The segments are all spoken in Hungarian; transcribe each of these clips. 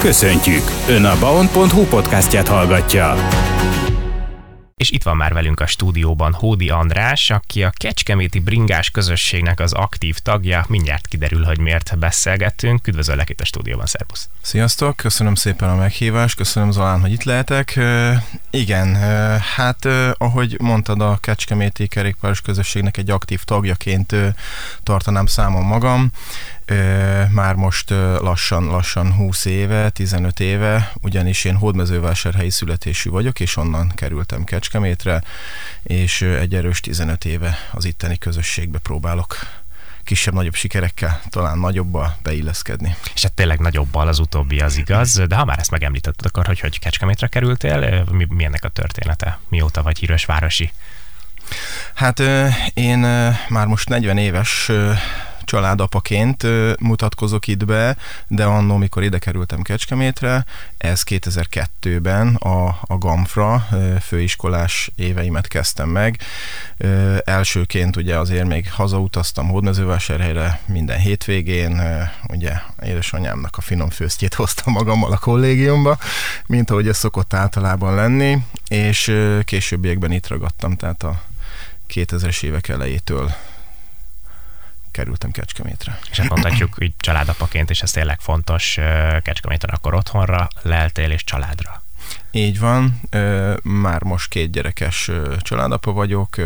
Köszöntjük! Ön a baon.hu podcastját hallgatja. És itt van már velünk a stúdióban Hódi András, aki a Kecskeméti bringás közösségnek az aktív tagja. Mindjárt kiderül, hogy miért beszélgettünk. Üdvözöllek itt a stúdióban, szervusz! Sziasztok, köszönöm szépen a meghívást, köszönöm Zolán, hogy itt lehetek. E, igen, e, hát e, ahogy mondtad, a Kecskeméti kerékpáros közösségnek egy aktív tagjaként tartanám számon magam már most lassan, lassan 20 éve, 15 éve, ugyanis én hódmezővásárhelyi születésű vagyok, és onnan kerültem Kecskemétre, és egy erős 15 éve az itteni közösségbe próbálok kisebb-nagyobb sikerekkel, talán nagyobbal beilleszkedni. És hát tényleg nagyobbal az utóbbi az igaz, de ha már ezt megemlítetted, akkor hogy, hogy Kecskemétre kerültél, mi, mi ennek a története? Mióta vagy híres városi? Hát én már most 40 éves családapaként mutatkozok itt be, de annó, mikor ide kerültem Kecskemétre, ez 2002-ben a, a Gamfra főiskolás éveimet kezdtem meg. Elsőként ugye azért még hazautaztam Hódmezővásárhelyre minden hétvégén, ugye édesanyámnak a finom főztjét hoztam magammal a kollégiumba, mint ahogy ez szokott általában lenni, és későbbiekben itt ragadtam, tehát a 2000-es évek elejétől kerültem Kecskemétre. És hát mondhatjuk, hogy családapaként, és ez tényleg fontos, Kecskeméten akkor otthonra leltél és családra. Így van, már most két gyerekes családapa vagyok,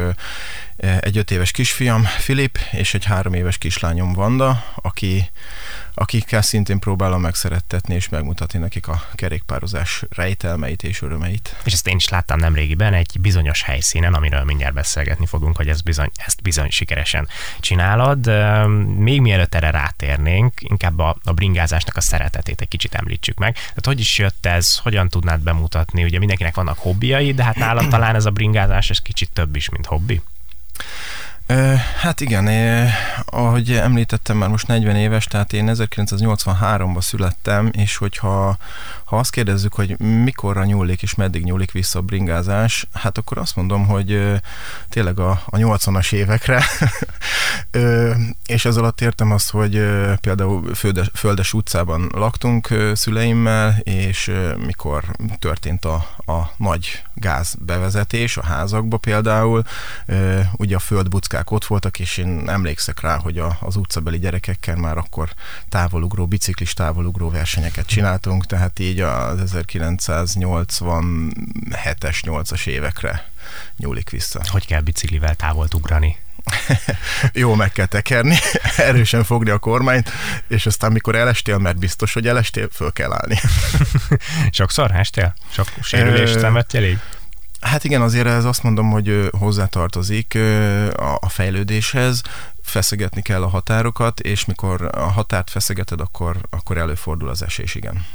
egy öt éves kisfiam Filip, és egy három éves kislányom Vanda, aki akikkel szintén próbálom megszerettetni és megmutatni nekik a kerékpározás rejtelmeit és örömeit. És ezt én is láttam nemrégiben egy bizonyos helyszínen, amiről mindjárt beszélgetni fogunk, hogy ez bizony, ezt bizony sikeresen csinálod. Még mielőtt erre rátérnénk, inkább a, a bringázásnak a szeretetét egy kicsit említsük meg. Tehát hogy is jött ez, hogyan tudnád bemutatni? Ugye mindenkinek vannak hobbiai, de hát nálad talán ez a bringázás, ez kicsit több is, mint hobbi. Hát igen, ahogy említettem, már most 40 éves, tehát én 1983-ban születtem, és hogyha ha azt kérdezzük, hogy mikorra nyúlik és meddig nyúlik vissza a bringázás, hát akkor azt mondom, hogy tényleg a, a 80-as évekre, és ez alatt értem azt, hogy például Földes, Földes utcában laktunk szüleimmel, és mikor történt a, a nagy gáz bevezetés a házakba például, ugye a földbuckák ott voltak, és én emlékszek rá, hogy a, az utcabeli gyerekekkel már akkor távolugró, biciklis távolugró versenyeket csináltunk, tehát így az 1987-es, 8-as évekre nyúlik vissza. Hogy kell biciklivel távol ugrani? Jó meg kell tekerni, erősen fogni a kormányt, és aztán mikor elestél, mert biztos, hogy elestél, föl kell állni. Sokszor estél? Sok sérülést szenvedtél így? Hát igen, azért ez azt mondom, hogy hozzátartozik a fejlődéshez, feszegetni kell a határokat, és mikor a határt feszegeted, akkor, akkor előfordul az esés, igen.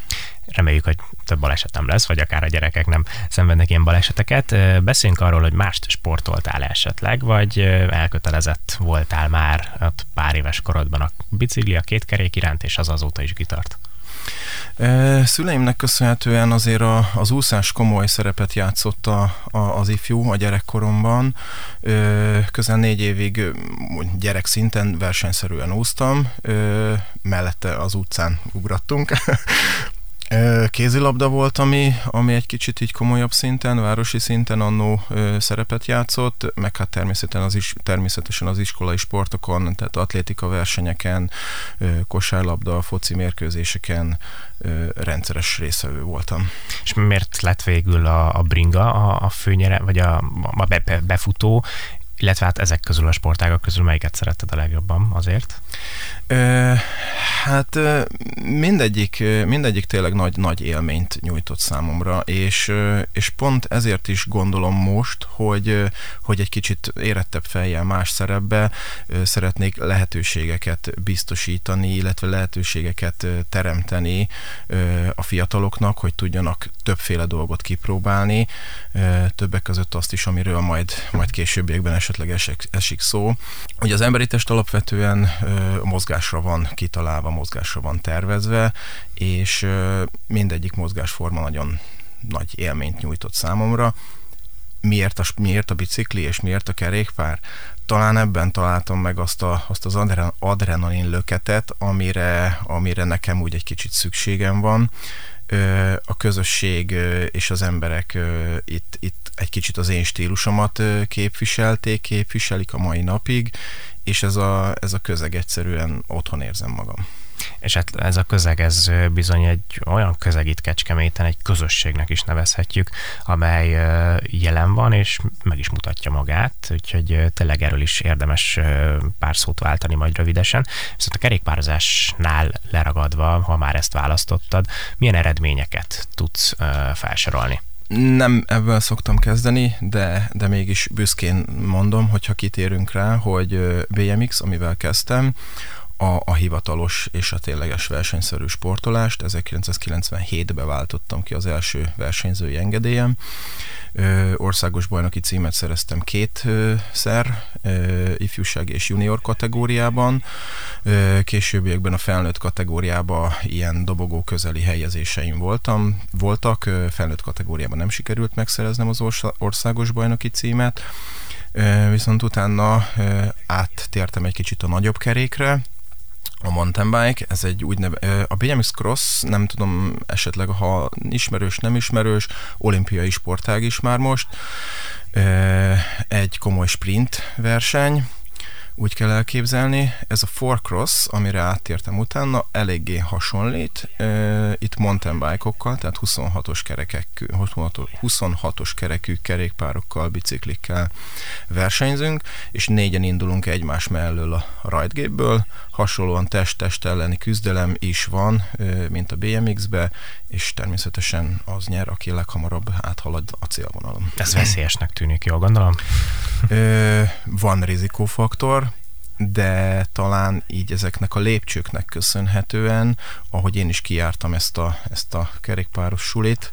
Reméljük, hogy több baleset nem lesz, vagy akár a gyerekek nem szenvednek ilyen baleseteket. Beszéljünk arról, hogy mást sportoltál esetleg, vagy elkötelezett voltál már pár éves korodban a bicikli, a két kerék iránt, és az azóta is kitart. Szüleimnek köszönhetően azért a, az úszás komoly szerepet játszott a, a, az ifjú a gyerekkoromban. Közel négy évig gyerek szinten versenyszerűen úsztam, mellette az utcán ugrattunk. Kézilabda volt, ami, ami egy kicsit így komolyabb szinten, városi szinten annó szerepet játszott, meg hát természetesen az, is, természetesen az iskolai sportokon, tehát atlétika versenyeken, kosárlabda, foci mérkőzéseken rendszeres részvevő voltam. És miért lett végül a, a bringa a, a főnyere, vagy a, a be, befutó, illetve hát ezek közül a sportágak közül melyiket szeretted a legjobban azért? Ö, hát mindegyik, mindegyik tényleg nagy, nagy élményt nyújtott számomra, és, és pont ezért is gondolom most, hogy, hogy egy kicsit érettebb fejjel más szerepbe szeretnék lehetőségeket biztosítani, illetve lehetőségeket teremteni a fiataloknak, hogy tudjanak többféle dolgot kipróbálni, többek között azt is, amiről majd, majd későbbiekben esetleg esik, esik szó. Ugye az emberi test alapvetően mozgásra van kitalálva, mozgásra van tervezve, és mindegyik mozgásforma nagyon nagy élményt nyújtott számomra. Miért a, miért a bicikli és miért a kerékpár? talán ebben találtam meg azt, a, azt az adrenalin löketet, amire, amire nekem úgy egy kicsit szükségem van. A közösség és az emberek itt, itt egy kicsit az én stílusomat képviselték, képviselik a mai napig, és ez a, ez a közeg egyszerűen otthon érzem magam. És hát ez a közeg, ez bizony egy olyan közeg itt Kecskeméten, egy közösségnek is nevezhetjük, amely jelen van, és meg is mutatja magát, úgyhogy tényleg erről is érdemes pár szót váltani majd rövidesen. Viszont a kerékpározásnál leragadva, ha már ezt választottad, milyen eredményeket tudsz felsorolni? Nem ebből szoktam kezdeni, de, de mégis büszkén mondom, hogyha kitérünk rá, hogy BMX, amivel kezdtem, a, a hivatalos és a tényleges versenyszerű sportolást. 1997-ben váltottam ki az első versenyzői engedélyem. Ö, országos bajnoki címet szereztem kétszer, ifjúság és junior kategóriában. Ö, későbbiekben a felnőtt kategóriában ilyen dobogó közeli helyezéseim voltam. Voltak, ö, felnőtt kategóriában nem sikerült megszereznem az országos bajnoki címet, viszont utána áttértem egy kicsit a nagyobb kerékre, a mountain bike, ez egy úgy neve, a BMX Cross, nem tudom esetleg, ha ismerős, nem ismerős, olimpiai sportág is már most, egy komoly sprint verseny, úgy kell elképzelni. Ez a Four Cross, amire áttértem utána, eléggé hasonlít. Itt mountain bike-okkal, tehát 26-os kerekek, 26-os kerekű kerékpárokkal, biciklikkel versenyzünk, és négyen indulunk egymás mellől a rajtgépből. Hasonlóan test-test elleni küzdelem is van, mint a BMX-be, és természetesen az nyer, aki leghamarabb áthalad a célvonalon. Ez veszélyesnek tűnik, jól gondolom? Van rizikófaktor, de talán így ezeknek a lépcsőknek köszönhetően, ahogy én is kiártam ezt a, ezt a kerékpáros sulit,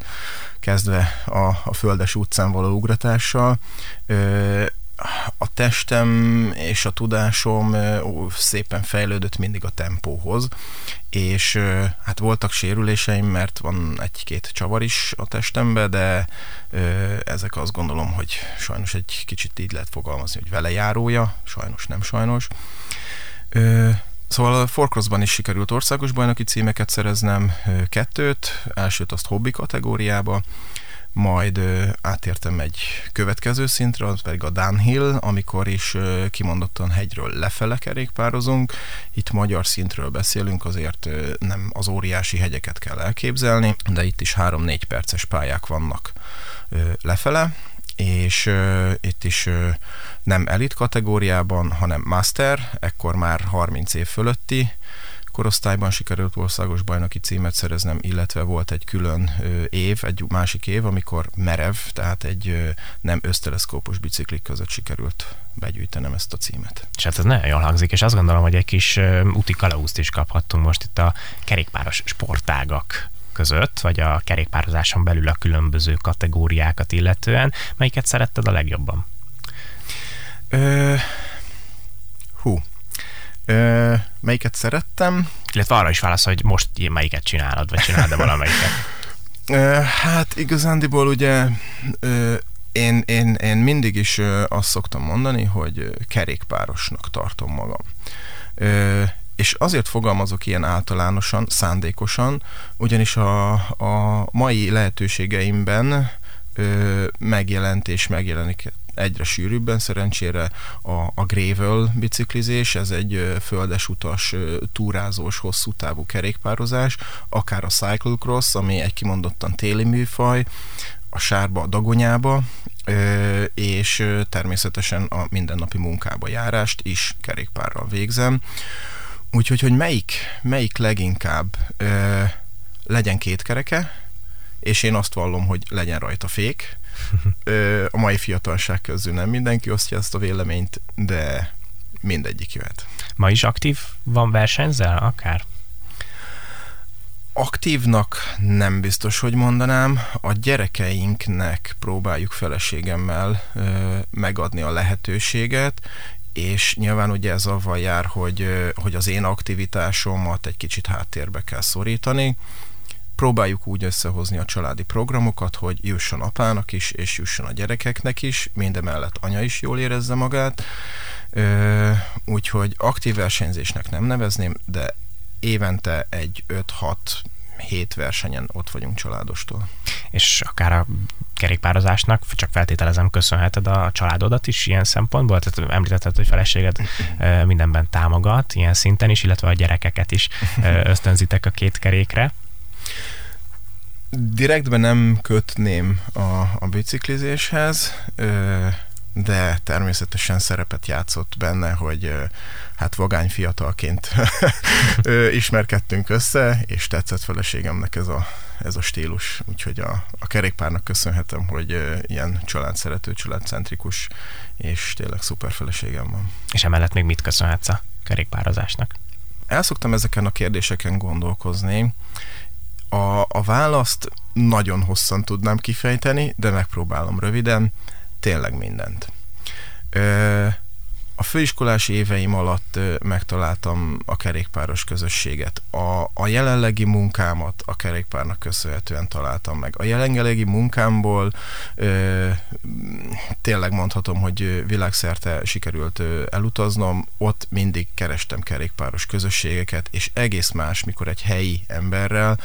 kezdve a, a Földes utcán való ugratással, a testem és a tudásom szépen fejlődött mindig a tempóhoz, és hát voltak sérüléseim, mert van egy-két csavar is a testembe, de ezek azt gondolom, hogy sajnos egy kicsit így lehet fogalmazni, hogy vele járója, sajnos nem sajnos. Szóval a Forcrossban is sikerült országos bajnoki címeket szereznem, kettőt, elsőt azt hobbi kategóriába, majd átértem egy következő szintre, az pedig a downhill, amikor is kimondottan hegyről lefele kerékpározunk. Itt magyar szintről beszélünk, azért nem az óriási hegyeket kell elképzelni, de itt is 3-4 perces pályák vannak lefele, és itt is nem elit kategóriában, hanem master, ekkor már 30 év fölötti korosztályban sikerült országos bajnoki címet szereznem, illetve volt egy külön év, egy másik év, amikor merev, tehát egy nem összteleszkópos biciklik között sikerült begyűjtenem ezt a címet. És hát ez nagyon jól hangzik, és azt gondolom, hogy egy kis úti kalauzt is kaphattunk most itt a kerékpáros sportágak között, vagy a kerékpározáson belül a különböző kategóriákat illetően. Melyiket szeretted a legjobban? Ö, Ö, melyiket szerettem? Illetve arra is válasz, hogy most melyiket csinálod, vagy csinálod de valamelyiket? Ö, hát igazándiból ugye ö, én, én, én mindig is azt szoktam mondani, hogy kerékpárosnak tartom magam. Ö, és azért fogalmazok ilyen általánosan, szándékosan, ugyanis a, a mai lehetőségeimben ö, megjelent és megjelenik egyre sűrűbben. Szerencsére a, a gravel biciklizés, ez egy földes utas, túrázós, hosszú távú kerékpározás, akár a cyclocross, ami egy kimondottan téli műfaj, a sárba, a dagonyába, és természetesen a mindennapi munkába járást is kerékpárral végzem. Úgyhogy, hogy melyik, melyik leginkább legyen két kereke, és én azt vallom, hogy legyen rajta fék, a mai fiatalság közül nem mindenki osztja ezt a véleményt, de mindegyik jöhet. Ma is aktív van versenyzel akár? Aktívnak nem biztos, hogy mondanám. A gyerekeinknek próbáljuk feleségemmel ö, megadni a lehetőséget, és nyilván ugye ez avval jár, hogy, hogy az én aktivitásomat egy kicsit háttérbe kell szorítani, próbáljuk úgy összehozni a családi programokat, hogy jusson apának is, és jusson a gyerekeknek is, mindemellett anya is jól érezze magát. úgyhogy aktív versenyzésnek nem nevezném, de évente egy 5-6 hét versenyen ott vagyunk családostól. És akár a kerékpározásnak, csak feltételezem, köszönheted a családodat is ilyen szempontból? Tehát említetted, hogy feleséged mindenben támogat, ilyen szinten is, illetve a gyerekeket is ösztönzitek a két kerékre. Direktben nem kötném a, a biciklizéshez, de természetesen szerepet játszott benne, hogy hát vagány fiatalként ismerkedtünk össze, és tetszett feleségemnek ez a, ez a stílus, úgyhogy a, a kerékpárnak köszönhetem, hogy ilyen családszerető, családcentrikus, és tényleg szuper feleségem van. És emellett még mit köszönhetsz a kerékpározásnak? El szoktam ezeken a kérdéseken gondolkozni. A, a választ nagyon hosszan tudnám kifejteni, de megpróbálom röviden. Tényleg mindent. Ö, a főiskolás éveim alatt megtaláltam a kerékpáros közösséget. A, a jelenlegi munkámat a kerékpárnak köszönhetően találtam meg. A jelenlegi munkámból ö, tényleg mondhatom, hogy világszerte sikerült elutaznom, ott mindig kerestem kerékpáros közösségeket, és egész más, mikor egy helyi emberrel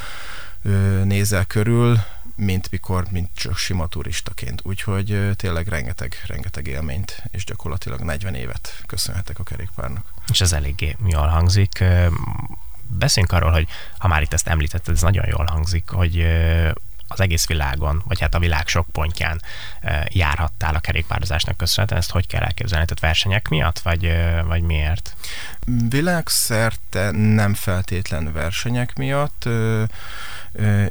nézel körül, mint mikor, mint csak sima turistaként. Úgyhogy tényleg rengeteg, rengeteg élményt, és gyakorlatilag 40 évet köszönhetek a kerékpárnak. És ez eléggé jól hangzik. Beszéljünk arról, hogy ha már itt ezt említetted, ez nagyon jól hangzik, hogy az egész világon, vagy hát a világ sok pontján járhattál a kerékpározásnak köszönhetően. Ezt hogy kell elképzelni? Tehát versenyek miatt, vagy, vagy miért? Világszerte nem feltétlen versenyek miatt.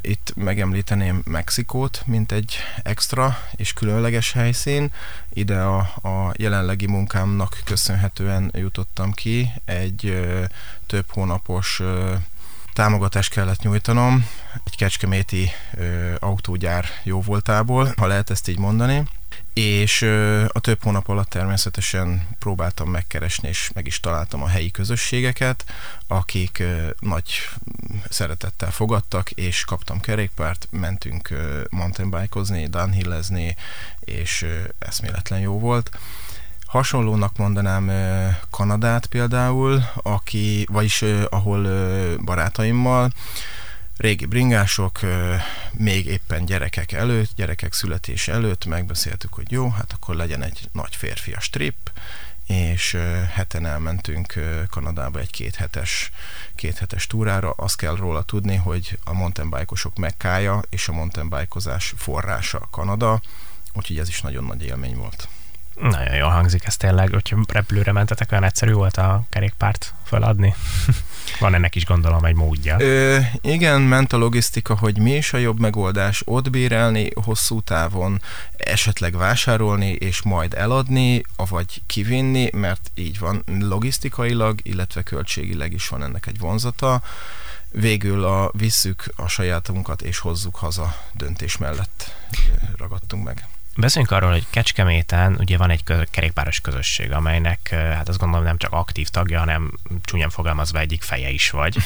Itt megemlíteném Mexikót, mint egy extra és különleges helyszín. Ide a, a jelenlegi munkámnak köszönhetően jutottam ki. Egy több hónapos támogatást kellett nyújtanom egy kecskeméti ö, autógyár jóvoltából, ha lehet ezt így mondani, és a több hónap alatt természetesen próbáltam megkeresni, és meg is találtam a helyi közösségeket, akik nagy szeretettel fogadtak, és kaptam kerékpárt, mentünk mountainbikeozni, downhillezni, és eszméletlen jó volt. Hasonlónak mondanám Kanadát például, aki, vagyis ahol barátaimmal, régi bringások, még éppen gyerekek előtt, gyerekek születés előtt megbeszéltük, hogy jó, hát akkor legyen egy nagy férfias trip, és heten elmentünk Kanadába egy kéthetes, kéthetes túrára. Azt kell róla tudni, hogy a mountainbike-osok mekkája és a mountainbike forrása Kanada, úgyhogy ez is nagyon nagy élmény volt. Nagyon jól hangzik ez tényleg, hogyha repülőre mentetek, olyan egyszerű volt a kerékpárt feladni. Van ennek is gondolom egy módja. Ö, igen, ment a logisztika, hogy mi is a jobb megoldás, ott bérelni hosszú távon, esetleg vásárolni, és majd eladni, avagy kivinni, mert így van logisztikailag, illetve költségileg is van ennek egy vonzata. Végül a visszük a sajátunkat és hozzuk haza döntés mellett ragadtunk meg. Beszéljünk arról, hogy Kecskeméten ugye van egy kerékpáros közösség, amelynek hát azt gondolom nem csak aktív tagja, hanem csúnyán fogalmazva egyik feje is vagy.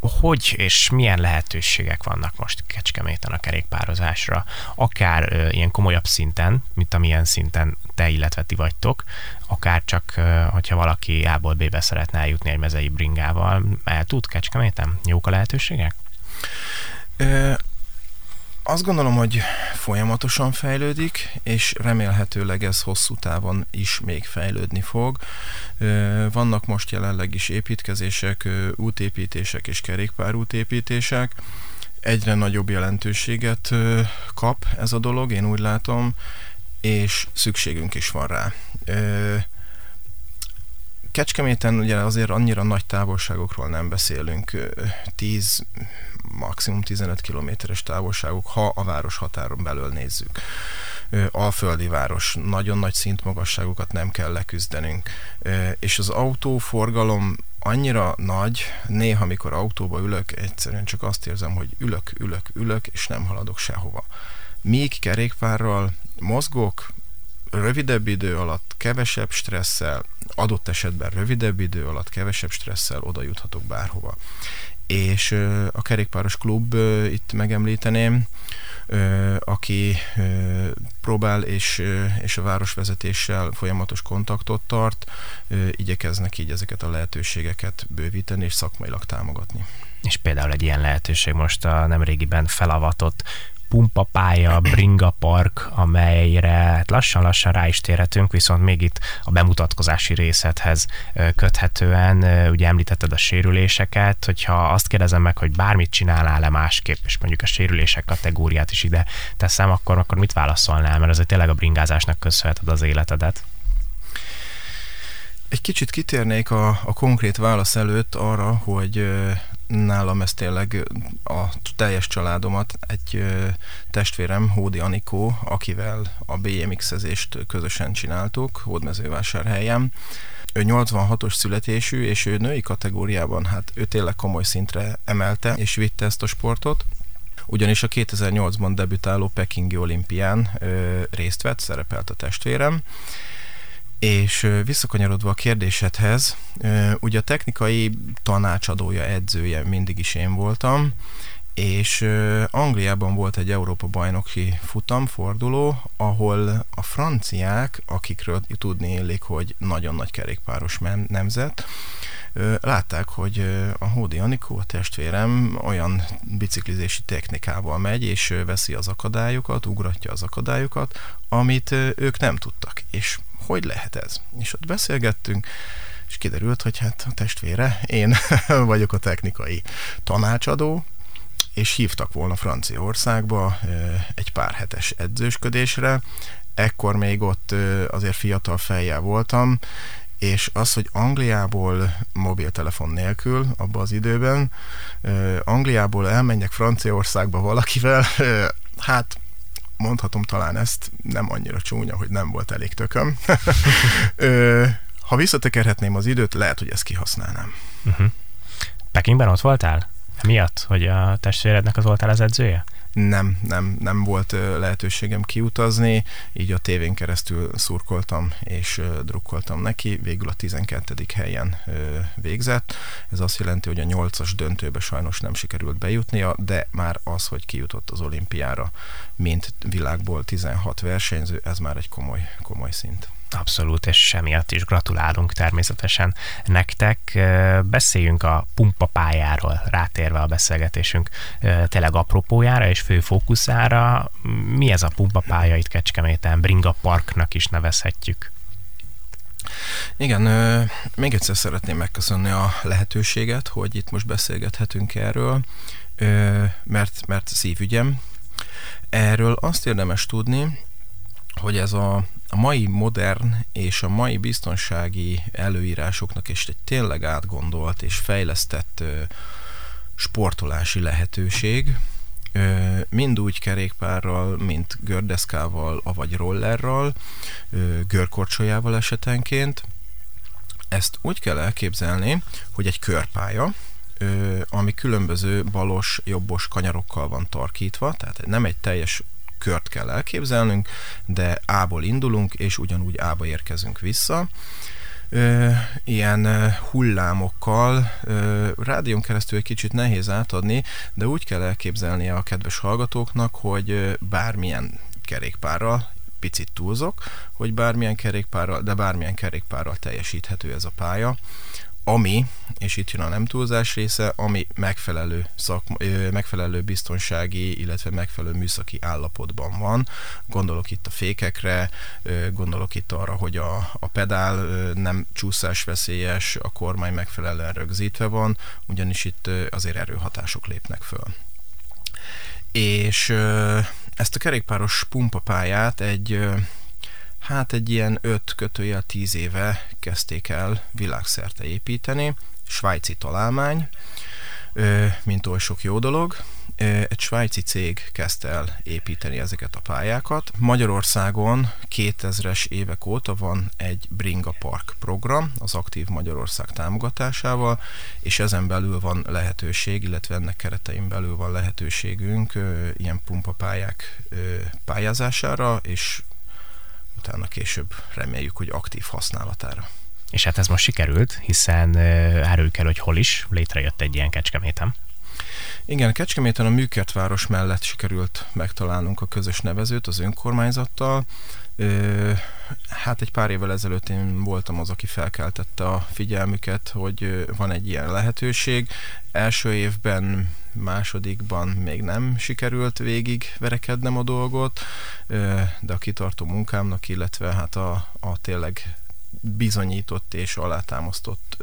hogy és milyen lehetőségek vannak most Kecskeméten a kerékpározásra, akár ilyen komolyabb szinten, mint amilyen szinten te, illetve ti vagytok, akár csak, hogyha valaki A-ból B-be szeretne eljutni egy mezei bringával, el tud Kecskeméten? Jók a lehetőségek? Azt gondolom, hogy folyamatosan fejlődik, és remélhetőleg ez hosszú távon is még fejlődni fog. Vannak most jelenleg is építkezések, útépítések és kerékpárútépítések. Egyre nagyobb jelentőséget kap ez a dolog, én úgy látom, és szükségünk is van rá. Kecskeméten ugye azért annyira nagy távolságokról nem beszélünk, 10, maximum 15 kilométeres távolságok, ha a város határon belül nézzük. Alföldi város, nagyon nagy szintmagasságokat nem kell leküzdenünk, és az autóforgalom annyira nagy, néha, amikor autóba ülök, egyszerűen csak azt érzem, hogy ülök, ülök, ülök, és nem haladok sehova. Míg kerékpárral mozgok, rövidebb idő alatt, kevesebb stresszel, adott esetben rövidebb idő alatt, kevesebb stresszel oda juthatok bárhova. És a kerékpáros klub itt megemlíteném, aki próbál és, és a városvezetéssel folyamatos kontaktot tart, igyekeznek így ezeket a lehetőségeket bővíteni és szakmailag támogatni. És például egy ilyen lehetőség most a nemrégiben felavatott pumpapálya, bringa park, amelyre hát lassan-lassan rá is térhetünk, viszont még itt a bemutatkozási részethez köthetően, ugye említetted a sérüléseket, hogyha azt kérdezem meg, hogy bármit csinálnál-e másképp, és mondjuk a sérülések kategóriát is ide teszem, akkor, akkor mit válaszolnál, mert azért tényleg a bringázásnak köszönheted az életedet. Egy kicsit kitérnék a, a konkrét válasz előtt arra, hogy nálam ez tényleg a teljes családomat, egy testvérem, Hódi Anikó, akivel a BMX-ezést közösen csináltuk, Hódmezővásárhelyen. Ő 86-os születésű, és ő női kategóriában, hát ő tényleg komoly szintre emelte és vitte ezt a sportot ugyanis a 2008-ban debütáló Pekingi olimpián ö, részt vett, szerepelt a testvérem, és visszakanyarodva a kérdésedhez, ugye a technikai tanácsadója, edzője mindig is én voltam, és Angliában volt egy Európa bajnoki futam, forduló, ahol a franciák, akikről tudni illik, hogy nagyon nagy kerékpáros nemzet, látták, hogy a Hódi Anikó, a testvérem olyan biciklizési technikával megy, és veszi az akadályokat, ugratja az akadályokat, amit ők nem tudtak. És hogy lehet ez? És ott beszélgettünk, és kiderült, hogy hát a testvére, én vagyok a technikai tanácsadó, és hívtak volna Franciaországba egy pár hetes edzősködésre. Ekkor még ott azért fiatal fejjel voltam, és az, hogy Angliából mobiltelefon nélkül, abban az időben, Angliából elmenjek Franciaországba valakivel, hát mondhatom talán ezt, nem annyira csúnya, hogy nem volt elég tököm. ha visszatekerhetném az időt, lehet, hogy ezt kihasználnám. Uh-huh. Pekingben ott voltál? Miatt, hogy a testvérednek az voltál az edzője? Nem, nem, nem volt lehetőségem kiutazni, így a tévén keresztül szurkoltam és drukkoltam neki, végül a 12. helyen végzett. Ez azt jelenti, hogy a 8-as döntőbe sajnos nem sikerült bejutnia, de már az, hogy kijutott az olimpiára, mint világból 16 versenyző, ez már egy komoly, komoly szint. Abszolút, és semmiatt is gratulálunk természetesen nektek. Beszéljünk a pumpapályáról, rátérve a beszélgetésünk tényleg apropójára és fő fókuszára. Mi ez a pumpapálya itt Kecskeméten? Bringa Parknak is nevezhetjük. Igen, még egyszer szeretném megköszönni a lehetőséget, hogy itt most beszélgethetünk erről, mert, mert szívügyem. Erről azt érdemes tudni, hogy ez a a mai modern és a mai biztonsági előírásoknak is egy tényleg átgondolt és fejlesztett ö, sportolási lehetőség, mind úgy kerékpárral, mint gördeszkával, avagy rollerral, görkorcsolyával esetenként. Ezt úgy kell elképzelni, hogy egy körpálya, ami különböző balos, jobbos kanyarokkal van tarkítva, tehát nem egy teljes kört kell elképzelnünk, de A-ból indulunk, és ugyanúgy A-ba érkezünk vissza. Ilyen hullámokkal rádión keresztül egy kicsit nehéz átadni, de úgy kell elképzelnie a kedves hallgatóknak, hogy bármilyen kerékpárral, picit túlzok, hogy bármilyen kerékpárral, de bármilyen kerékpárral teljesíthető ez a pálya ami, és itt jön a nem túlzás része, ami megfelelő, szakma, megfelelő biztonsági, illetve megfelelő műszaki állapotban van. Gondolok itt a fékekre, gondolok itt arra, hogy a, a pedál nem csúszásveszélyes, a kormány megfelelően rögzítve van, ugyanis itt azért erőhatások lépnek föl. És ezt a kerékpáros pumpapályát egy hát egy ilyen 5 kötőjel 10 éve kezdték el világszerte építeni, svájci találmány, mint oly sok jó dolog. Egy svájci cég kezdte el építeni ezeket a pályákat. Magyarországon 2000-es évek óta van egy Bringa Park program az Aktív Magyarország támogatásával, és ezen belül van lehetőség, illetve ennek keretein belül van lehetőségünk ilyen pumpapályák pályázására, és utána később reméljük, hogy aktív használatára. És hát ez most sikerült, hiszen áruljuk el, hogy hol is létrejött egy ilyen kecskemétem. Igen, Kecskeméten a Műkertváros mellett sikerült megtalálnunk a közös nevezőt az önkormányzattal. Hát egy pár évvel ezelőtt én voltam az, aki felkeltette a figyelmüket, hogy van egy ilyen lehetőség. Első évben, másodikban még nem sikerült végig verekednem a dolgot, de a kitartó munkámnak, illetve hát a, a tényleg bizonyított és alátámasztott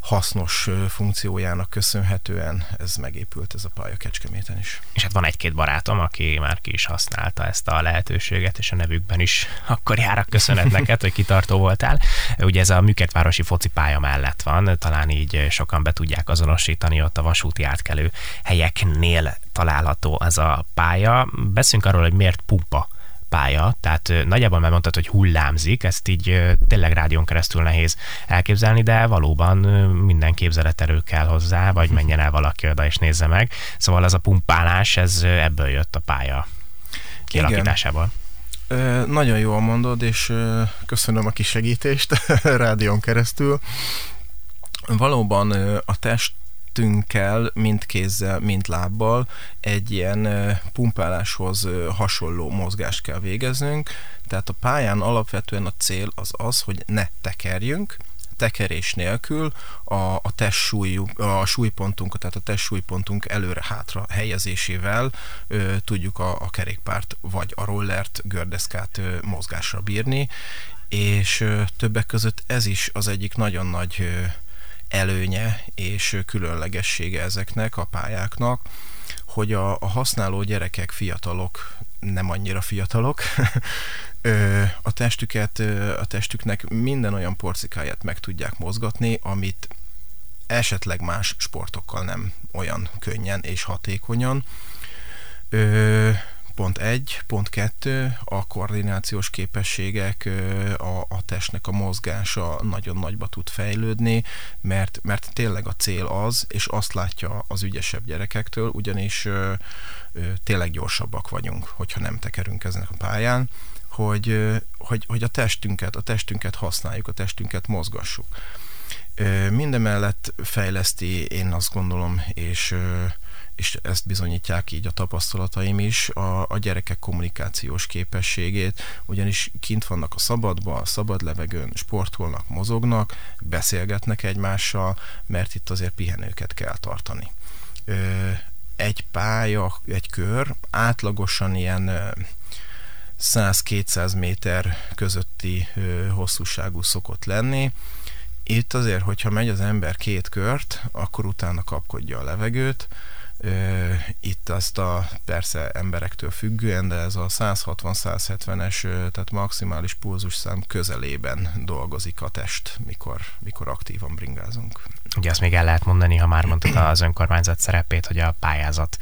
hasznos funkciójának köszönhetően ez megépült ez a pálya Kecskeméten is. És hát van egy-két barátom, aki már ki is használta ezt a lehetőséget, és a nevükben is akkor járak köszönet neked, hogy kitartó voltál. Ugye ez a Műkertvárosi focipálya mellett van, talán így sokan be tudják azonosítani, ott a vasúti átkelő helyeknél található az a pálya. Beszünk arról, hogy miért pumpa pálya, tehát nagyjából már mondtad, hogy hullámzik, ezt így tényleg rádión keresztül nehéz elképzelni, de valóban minden képzeleterő kell hozzá, vagy menjen el valaki oda és nézze meg. Szóval az a pumpálás, ez ebből jött a pálya kialakításából. Igen. Nagyon jól mondod, és köszönöm a kisegítést rádión keresztül. Valóban a test testünkkel, mind kézzel, mind lábbal egy ilyen pumpáláshoz hasonló mozgást kell végeznünk. Tehát a pályán alapvetően a cél az az, hogy ne tekerjünk, tekerés nélkül a, a testsúlyú, a súlypontunk, tehát a testsúlypontunk előre-hátra helyezésével ö, tudjuk a, a kerékpárt vagy a rollert, gördeszkát ö, mozgásra bírni, és ö, többek között ez is az egyik nagyon nagy ö, előnye és különlegessége ezeknek a pályáknak, hogy a, a használó gyerekek, fiatalok, nem annyira fiatalok, a testüket, a testüknek minden olyan porcikáját meg tudják mozgatni, amit esetleg más sportokkal nem olyan könnyen és hatékonyan pont egy, pont kettő, a koordinációs képességek, a, a testnek a mozgása nagyon nagyba tud fejlődni, mert, mert tényleg a cél az, és azt látja az ügyesebb gyerekektől, ugyanis ö, ö, tényleg gyorsabbak vagyunk, hogyha nem tekerünk ezen a pályán, hogy, hogy, hogy a testünket, a testünket használjuk, a testünket mozgassuk. Mindemellett fejleszti, én azt gondolom, és és ezt bizonyítják így a tapasztalataim is, a, a gyerekek kommunikációs képességét, ugyanis kint vannak a szabadban, a szabad levegőn, sportolnak, mozognak, beszélgetnek egymással, mert itt azért pihenőket kell tartani. Egy pálya, egy kör átlagosan ilyen 100-200 méter közötti hosszúságú szokott lenni. Itt azért, hogyha megy az ember két kört, akkor utána kapkodja a levegőt, itt azt a persze emberektől függően, de ez a 160-170-es, tehát maximális pulzusszám közelében dolgozik a test, mikor, mikor aktívan bringázunk. Ugye azt még el lehet mondani, ha már mondtad az önkormányzat szerepét, hogy a pályázat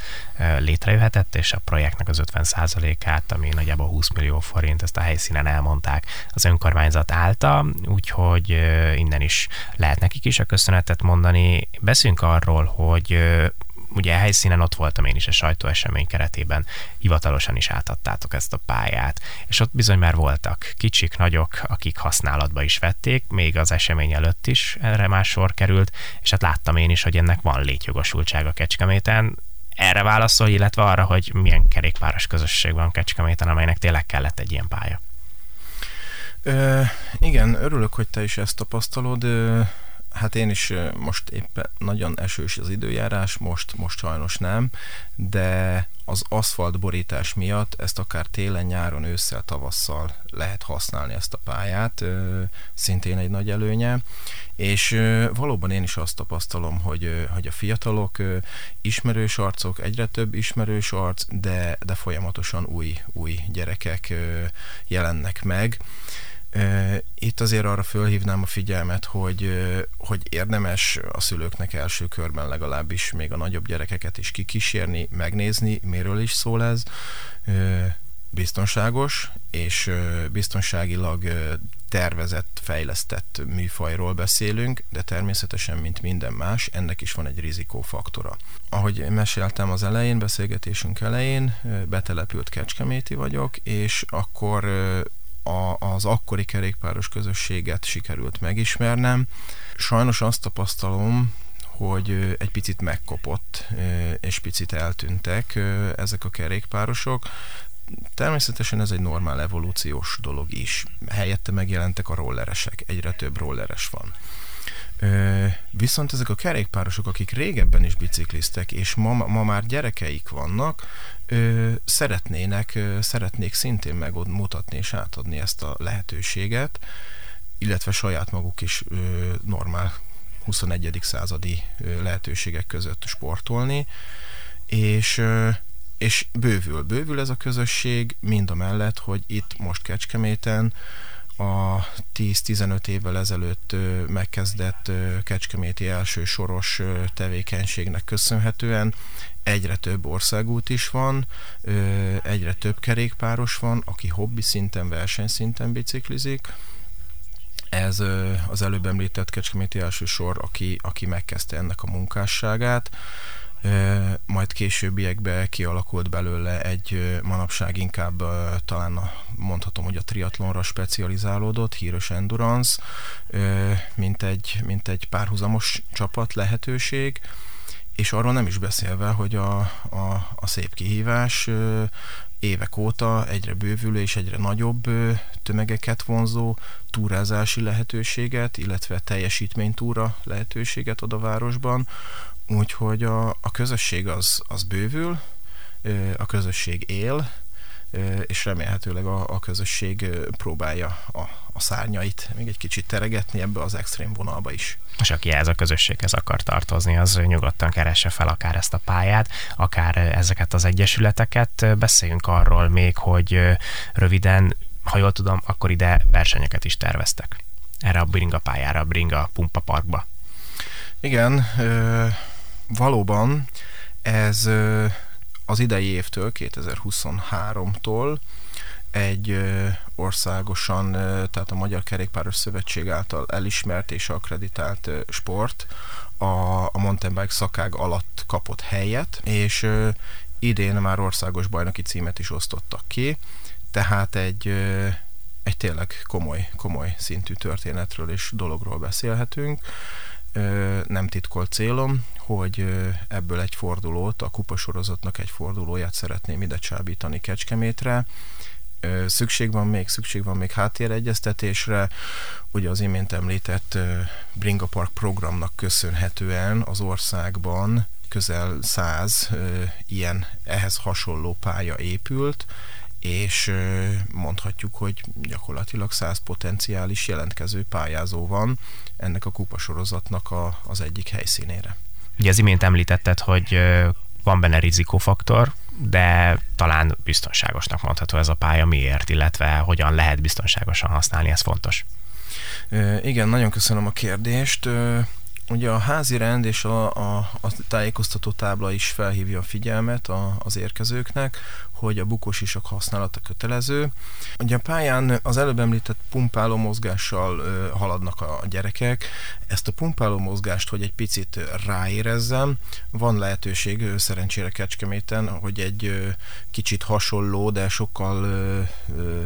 létrejöhetett, és a projektnek az 50%-át, ami nagyjából 20 millió forint, ezt a helyszínen elmondták, az önkormányzat állta, úgyhogy innen is lehet nekik is a köszönetet mondani. Beszünk arról, hogy ugye helyszínen ott voltam én is a sajtóesemény keretében, hivatalosan is átadtátok ezt a pályát, és ott bizony már voltak kicsik, nagyok, akik használatba is vették, még az esemény előtt is erre már sor került, és hát láttam én is, hogy ennek van létjogosultsága Kecskeméten, erre válaszol, illetve arra, hogy milyen kerékpáros közösség van Kecskeméten, amelynek tényleg kellett egy ilyen pálya. Ö, igen, örülök, hogy te is ezt tapasztalod. Ö, Hát én is most éppen nagyon esős az időjárás, most, most sajnos nem, de az aszfaltborítás miatt ezt akár télen, nyáron, ősszel, tavasszal lehet használni ezt a pályát, szintén egy nagy előnye, és valóban én is azt tapasztalom, hogy, hogy a fiatalok ismerős arcok, egyre több ismerős arc, de, de folyamatosan új, új gyerekek jelennek meg, itt azért arra fölhívnám a figyelmet, hogy, hogy érdemes a szülőknek első körben legalábbis még a nagyobb gyerekeket is kikísérni, megnézni, miről is szól ez. Biztonságos, és biztonságilag tervezett, fejlesztett műfajról beszélünk, de természetesen, mint minden más, ennek is van egy rizikófaktora. Ahogy meséltem az elején, beszélgetésünk elején, betelepült Kecskeméti vagyok, és akkor a, az akkori kerékpáros közösséget sikerült megismernem. Sajnos azt tapasztalom, hogy egy picit megkopott, és picit eltűntek ezek a kerékpárosok. Természetesen ez egy normál evolúciós dolog is. Helyette megjelentek a rolleresek, egyre több rolleres van. Viszont ezek a kerékpárosok, akik régebben is bicikliztek, és ma, ma már gyerekeik vannak, szeretnének, szeretnék szintén megmutatni és átadni ezt a lehetőséget, illetve saját maguk is normál 21. századi lehetőségek között sportolni, és és bővül, bővül ez a közösség, mind a mellett, hogy itt most Kecskeméten a 10-15 évvel ezelőtt megkezdett Kecskeméti első soros tevékenységnek köszönhetően. Egyre több országút is van, egyre több kerékpáros van, aki hobbi szinten, versenyszinten biciklizik, ez az előbb említett Kecskeméti első sor, aki, aki megkezdte ennek a munkásságát, majd későbbiekben kialakult belőle egy manapság inkább talán mondhatom, hogy a triatlonra specializálódott, híres endurance, mint egy, mint egy párhuzamos csapat lehetőség, és arról nem is beszélve, hogy a, a, a szép kihívás évek óta egyre bővülő és egyre nagyobb tömegeket vonzó túrázási lehetőséget, illetve teljesítménytúra lehetőséget ad a városban, Úgyhogy a, a közösség az, az bővül, a közösség él, és remélhetőleg a, a közösség próbálja a, a szárnyait még egy kicsit teregetni ebbe az extrém vonalba is. És aki ez a közösséghez akar tartozni, az nyugodtan keresse fel akár ezt a pályát, akár ezeket az egyesületeket. Beszéljünk arról még, hogy röviden, ha jól tudom, akkor ide versenyeket is terveztek. Erre a bringa pályára, a bringa pumpa parkba. Igen, valóban ez az idei évtől, 2023-tól egy országosan, tehát a Magyar Kerékpáros Szövetség által elismert és akreditált sport a, a mountain bike szakág alatt kapott helyet, és idén már országos bajnoki címet is osztottak ki, tehát egy, egy tényleg komoly, komoly szintű történetről és dologról beszélhetünk nem titkolt célom, hogy ebből egy fordulót, a kupasorozatnak egy fordulóját szeretném ide csábítani Kecskemétre. Szükség van még, szükség van még háttéregyeztetésre. Ugye az imént említett Bringa Park programnak köszönhetően az országban közel száz ilyen ehhez hasonló pálya épült, és mondhatjuk, hogy gyakorlatilag száz potenciális jelentkező pályázó van ennek a kupasorozatnak a, az egyik helyszínére. Ugye az imént említetted, hogy van benne rizikófaktor, de talán biztonságosnak mondható ez a pálya miért, illetve hogyan lehet biztonságosan használni, ez fontos. Igen, nagyon köszönöm a kérdést. Ugye a házi rend és a, a, a tájékoztató tábla is felhívja a figyelmet a, az érkezőknek, hogy a bukós isak használata kötelező. Ugye a pályán az előbb említett pumpáló mozgással haladnak a gyerekek. Ezt a pumpáló mozgást, hogy egy picit ráérezzem, van lehetőség szerencsére Kecskeméten, hogy egy kicsit hasonló, de sokkal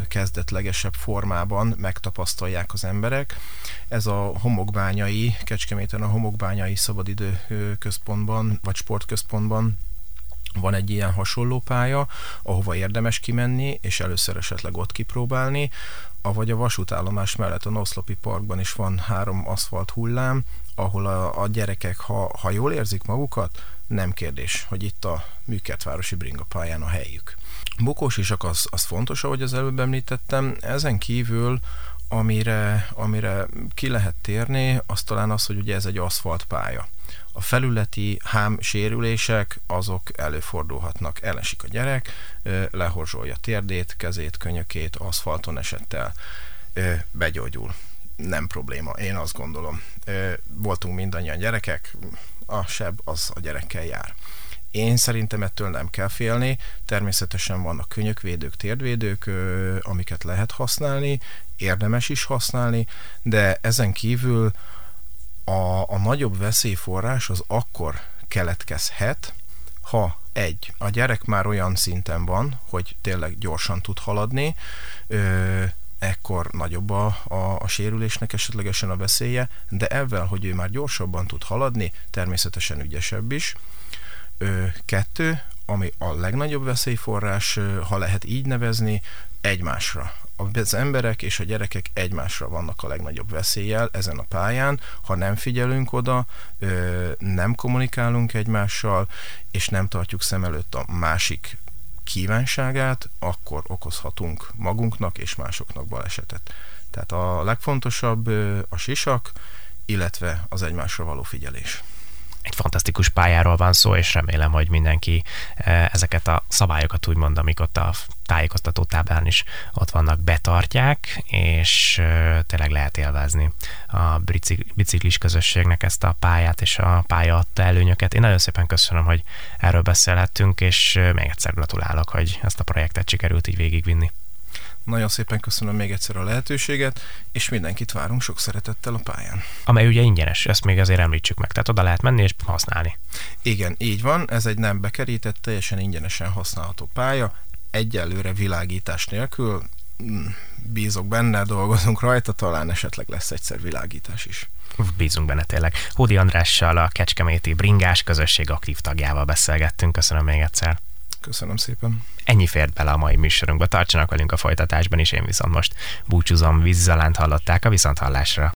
kezdetlegesebb formában megtapasztalják az emberek. Ez a homokbányai, Kecskeméten a homokbányai szabadidő központban, vagy sportközpontban van egy ilyen hasonló pálya, ahova érdemes kimenni, és először esetleg ott kipróbálni, avagy a vasútállomás mellett a Noszlopi Parkban is van három aszfalt hullám, ahol a, a gyerekek, ha, ha jól érzik magukat, nem kérdés, hogy itt a Műkertvárosi Bringa pályán a helyük. Bukós is az, az fontos, ahogy az előbb említettem, ezen kívül amire, amire ki lehet térni, az talán az, hogy ugye ez egy aszfaltpálya. A felületi hám sérülések, azok előfordulhatnak. Elesik a gyerek, lehorzsolja térdét, kezét, könyökét, aszfalton esettel begyógyul. Nem probléma, én azt gondolom. Voltunk mindannyian gyerekek, a seb az a gyerekkel jár. Én szerintem ettől nem kell félni, természetesen vannak könyökvédők, térdvédők, amiket lehet használni, érdemes is használni, de ezen kívül a, a nagyobb veszélyforrás az akkor keletkezhet, ha egy, a gyerek már olyan szinten van, hogy tényleg gyorsan tud haladni, ö, ekkor nagyobb a, a, a sérülésnek esetlegesen a veszélye, de ezzel, hogy ő már gyorsabban tud haladni, természetesen ügyesebb is. Ö, kettő, ami a legnagyobb veszélyforrás, ha lehet így nevezni, egymásra. Az emberek és a gyerekek egymásra vannak a legnagyobb veszéllyel ezen a pályán, ha nem figyelünk oda, nem kommunikálunk egymással, és nem tartjuk szem előtt a másik kívánságát, akkor okozhatunk magunknak és másoknak balesetet. Tehát a legfontosabb a sisak, illetve az egymásra való figyelés egy fantasztikus pályáról van szó, és remélem, hogy mindenki ezeket a szabályokat úgymond, amik ott a tájékoztató táblán is ott vannak, betartják, és tényleg lehet élvezni a biciklis közösségnek ezt a pályát és a pálya adta előnyöket. Én nagyon szépen köszönöm, hogy erről beszélhettünk, és még egyszer gratulálok, hogy ezt a projektet sikerült így végigvinni. Nagyon szépen köszönöm még egyszer a lehetőséget, és mindenkit várunk sok szeretettel a pályán. Amely ugye ingyenes, ezt még azért említsük meg, tehát oda lehet menni és használni. Igen, így van, ez egy nem bekerített, teljesen ingyenesen használható pálya, egyelőre világítás nélkül, mm, bízok benne, dolgozunk rajta, talán esetleg lesz egyszer világítás is. Bízunk benne tényleg. Hódi Andrással, a Kecskeméti Bringás közösség aktív tagjával beszélgettünk. Köszönöm még egyszer. Köszönöm szépen. Ennyi fért bele a mai műsorunkba. Tartsanak velünk a folytatásban is, én viszont most búcsúzom, vízzalánt hallották a viszonthallásra.